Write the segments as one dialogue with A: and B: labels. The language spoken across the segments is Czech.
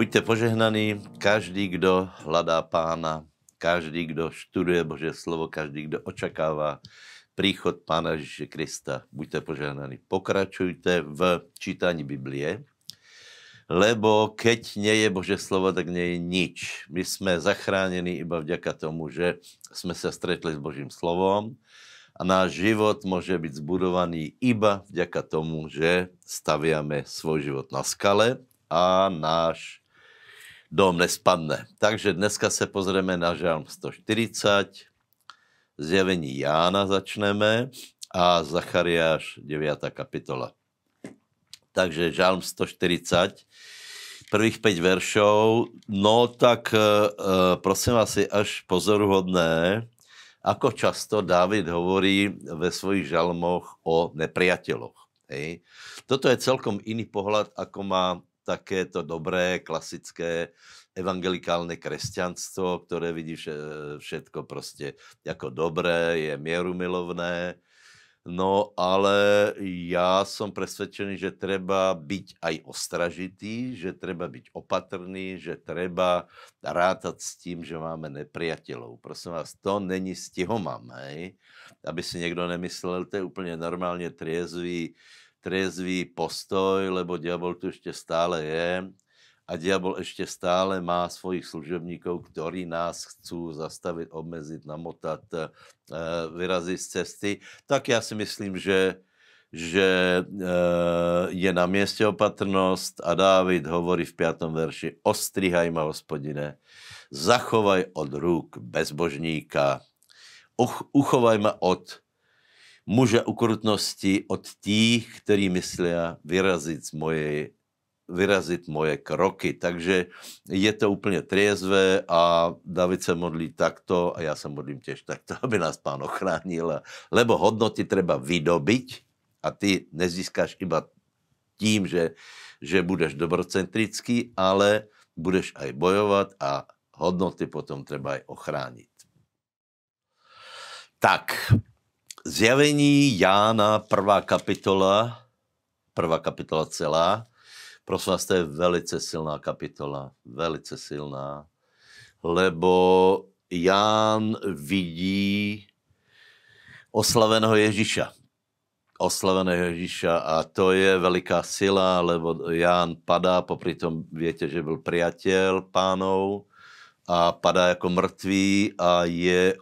A: Buďte požehnaní, každý, kdo hledá pána, každý, kdo študuje Bože slovo, každý, kdo očakává příchod Pána Ježíše Krista. Buďte požehnaní. Pokračujte v čítání Biblie, lebo keď nie je Bože slovo, tak nie je nič. My jsme zachráněni iba vďaka tomu, že jsme se stretli s Božím slovom a náš život může být zbudovaný iba vďaka tomu, že staviame svůj život na skale a náš dom nespadne. Takže dneska se pozrieme na žalm 140, zjevení Jána začneme a Zachariáš 9. kapitola. Takže žalm 140, prvých 5 veršov, no tak uh, prosím vás, je až pozoruhodné, ako často David hovorí ve svojich žalmoch o nepriateľoch. Hej. Toto je celkom iný pohľad, ako má takéto dobré, klasické evangelikálne kresťanstvo, ktoré vidí všetko prostě jako dobré, je mierumilovné, No, ale já jsem přesvědčený, že treba být aj ostražitý, že treba být opatrný, že treba rátat s tím, že máme nepriateľov. Prosím vás, to není stihomam, hej? Aby si někdo nemyslel, to je úplně normálně triezvý, triezvý postoj, lebo diabol tu ještě stále je a diabol ještě stále má svojich služebníkov, ktorí nás chcú zastavit, obmezit, namotat, eh, vyrazit z cesty, tak já si myslím, že že eh, je na městě opatrnost a Dávid hovorí v pátém verši ostrihaj ma, hospodine, zachovaj od rúk bezbožníka, uchovaj ma od muže ukrutnosti, od tých, ktorí myslia vyrazit z mojej vyrazit moje kroky. Takže je to úplně triezvé a David se modlí takto a já se modlím těž takto, aby nás pán ochránil. Lebo hodnoty treba vydobiť a ty nezískáš iba tím, že, že budeš dobrocentrický, ale budeš aj bojovat a hodnoty potom treba aj ochránit. Tak, zjavení Jána, prvá kapitola, prvá kapitola celá, Prosím vás, to je velice silná kapitola, velice silná, lebo Ján vidí oslaveného Ježíša. Oslaveného Ježíša a to je veliká sila, lebo Ján padá, popri tom viete, že byl priateľ pánov a padá jako mrtvý a je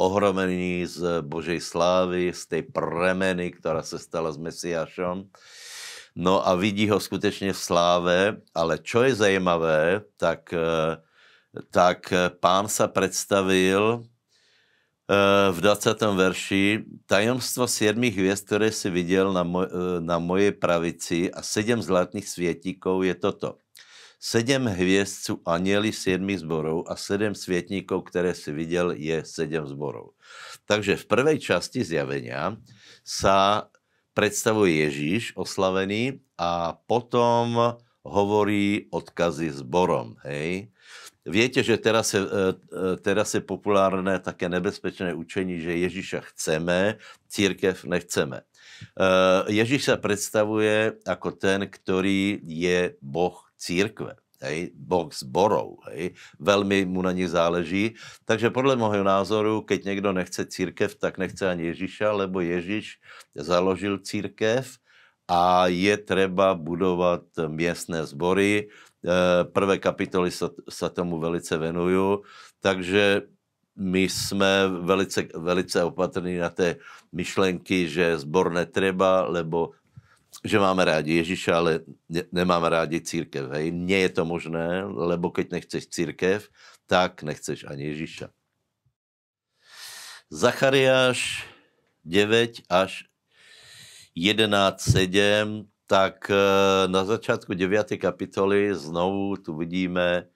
A: ohromený z Božej slávy, z tej premeny, která se stala s Mesiášom. No a vidí ho skutečně v sláve, ale čo je zajímavé, tak, eh, tak pán se představil eh, v 20. verši tajemstvo sedmi hvězd, které si viděl na, moj, eh, na mojej pravici a sedm zlatých světíků je toto. Sedm hvězd jsou aněli sedmi zborů a sedm světníků, které si viděl, je sedm zborů. Takže v prvé části zjavenia sa představuje Ježíš oslavený a potom hovorí odkazy zborom, hej. Víte, že teraz je, eh, eh, teraz je populárné také nebezpečné učení, že Ježíša chceme, církev nechceme. Eh, Ježíš se představuje jako ten, který je Boh církve hej, boh zborov, hej, velmi mu na nich záleží. Takže podle mého názoru, keď někdo nechce církev, tak nechce ani Ježíša, lebo Ježíš založil církev a je třeba budovat městné sbory. Eh, prvé kapitoly se tomu velice venuju, takže my jsme velice, velice opatrní na té myšlenky, že zbor netreba, lebo že máme rádi Ježíša, ale ne, nemáme rádi církev. Hej. Nie je to možné, lebo keď nechceš církev, tak nechceš ani Ježíša. Zachariáš 9 až 11.7, tak eh, na začátku 9. kapitoly znovu tu vidíme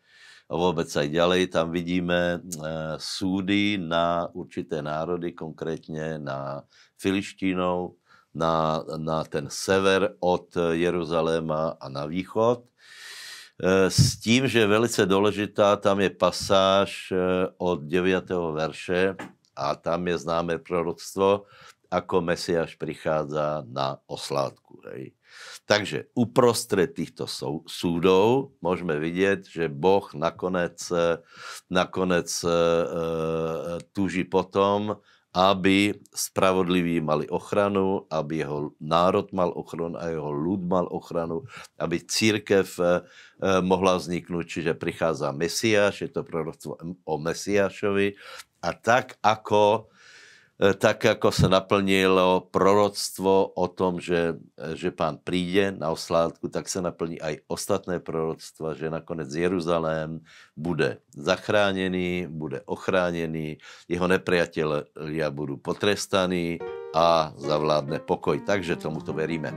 A: a vůbec aj ďalej, tam vidíme eh, súdy na určité národy, konkrétně na Filištínou, na, na ten sever od Jeruzaléma a na východ. E, s tím, že je velice důležitá, tam je pasáž e, od 9. verše a tam je známé proroctvo ako Mesiáš prichádza na oslátku. Hej. Takže uprostred týchto súdov môžeme vidieť, že Boh nakonec, nakonec e, e, túži potom, aby spravodliví mali ochranu, aby jeho národ mal ochranu a jeho ľud mal ochranu, aby církev eh, mohla vzniknúť, čiže prichádza Mesiáš, je to proroctvo o Mesiášovi. A tak ako E, tak jako se naplnilo proroctvo o tom, že, že pán přijde na oslátku, tak se naplní aj ostatné proroctva, že nakonec Jeruzalém bude zachráněný, bude ochráněný, jeho nepriatelia budou potrestaní a zavládne pokoj. Takže tomuto veríme.